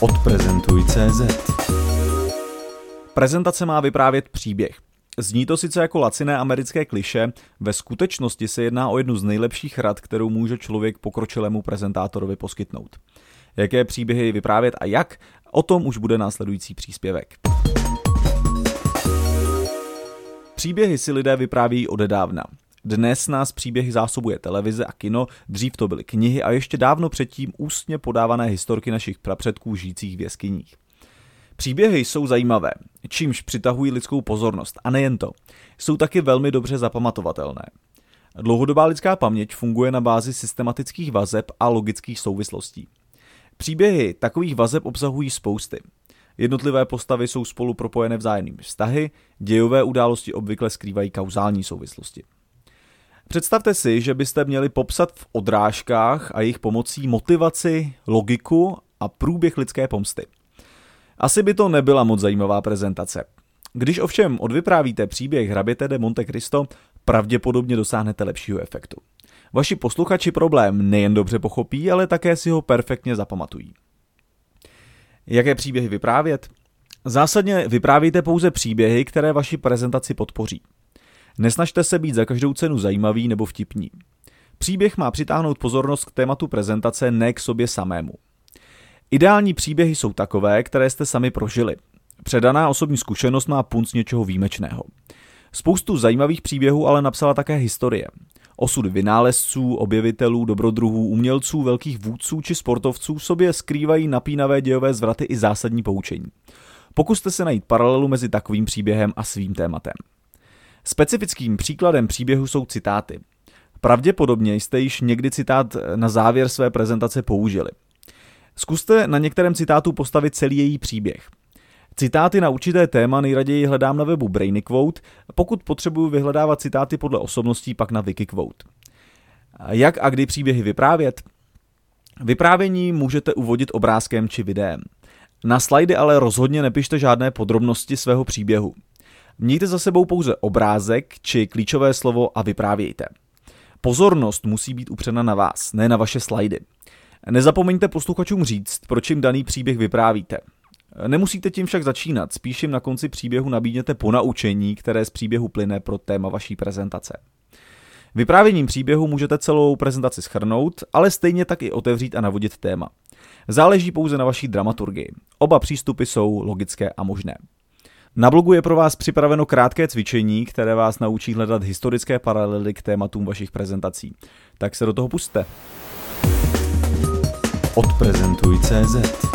Odprezentuj.cz Prezentace má vyprávět příběh. Zní to sice jako laciné americké kliše, ve skutečnosti se jedná o jednu z nejlepších rad, kterou může člověk pokročilému prezentátorovi poskytnout. Jaké příběhy vyprávět a jak, o tom už bude následující příspěvek. Příběhy si lidé vyprávějí odedávna. Dnes nás příběhy zásobuje televize a kino, dřív to byly knihy a ještě dávno předtím ústně podávané historky našich prapředků žijících v jeskyních. Příběhy jsou zajímavé, čímž přitahují lidskou pozornost. A nejen to, jsou taky velmi dobře zapamatovatelné. Dlouhodobá lidská paměť funguje na bázi systematických vazeb a logických souvislostí. Příběhy takových vazeb obsahují spousty. Jednotlivé postavy jsou spolu propojené vzájemnými vztahy, dějové události obvykle skrývají kauzální souvislosti. Představte si, že byste měli popsat v odrážkách a jejich pomocí motivaci, logiku a průběh lidské pomsty. Asi by to nebyla moc zajímavá prezentace. Když ovšem odvyprávíte příběh hraběte de Monte Cristo, pravděpodobně dosáhnete lepšího efektu. Vaši posluchači problém nejen dobře pochopí, ale také si ho perfektně zapamatují. Jaké příběhy vyprávět? Zásadně vyprávíte pouze příběhy, které vaši prezentaci podpoří. Nesnažte se být za každou cenu zajímavý nebo vtipní. Příběh má přitáhnout pozornost k tématu prezentace, ne k sobě samému. Ideální příběhy jsou takové, které jste sami prožili. Předaná osobní zkušenost má punc něčeho výjimečného. Spoustu zajímavých příběhů ale napsala také historie. Osud vynálezců, objevitelů, dobrodruhů, umělců, velkých vůdců či sportovců sobě skrývají napínavé dějové zvraty i zásadní poučení. Pokuste se najít paralelu mezi takovým příběhem a svým tématem. Specifickým příkladem příběhu jsou citáty. Pravděpodobně jste již někdy citát na závěr své prezentace použili. Zkuste na některém citátu postavit celý její příběh. Citáty na určité téma nejraději hledám na webu BrainyQuote, pokud potřebuji vyhledávat citáty podle osobností, pak na Wikiquote. Jak a kdy příběhy vyprávět? Vyprávění můžete uvodit obrázkem či videem. Na slajdy ale rozhodně nepište žádné podrobnosti svého příběhu. Mějte za sebou pouze obrázek či klíčové slovo a vyprávějte. Pozornost musí být upřena na vás, ne na vaše slajdy. Nezapomeňte posluchačům říct, proč jim daný příběh vyprávíte. Nemusíte tím však začínat, spíš jim na konci příběhu nabídněte ponaučení, které z příběhu plyne pro téma vaší prezentace. Vyprávěním příběhu můžete celou prezentaci schrnout, ale stejně tak i otevřít a navodit téma. Záleží pouze na vaší dramaturgii. Oba přístupy jsou logické a možné. Na blogu je pro vás připraveno krátké cvičení, které vás naučí hledat historické paralely k tématům vašich prezentací. Tak se do toho puste. Odprezentuj.cz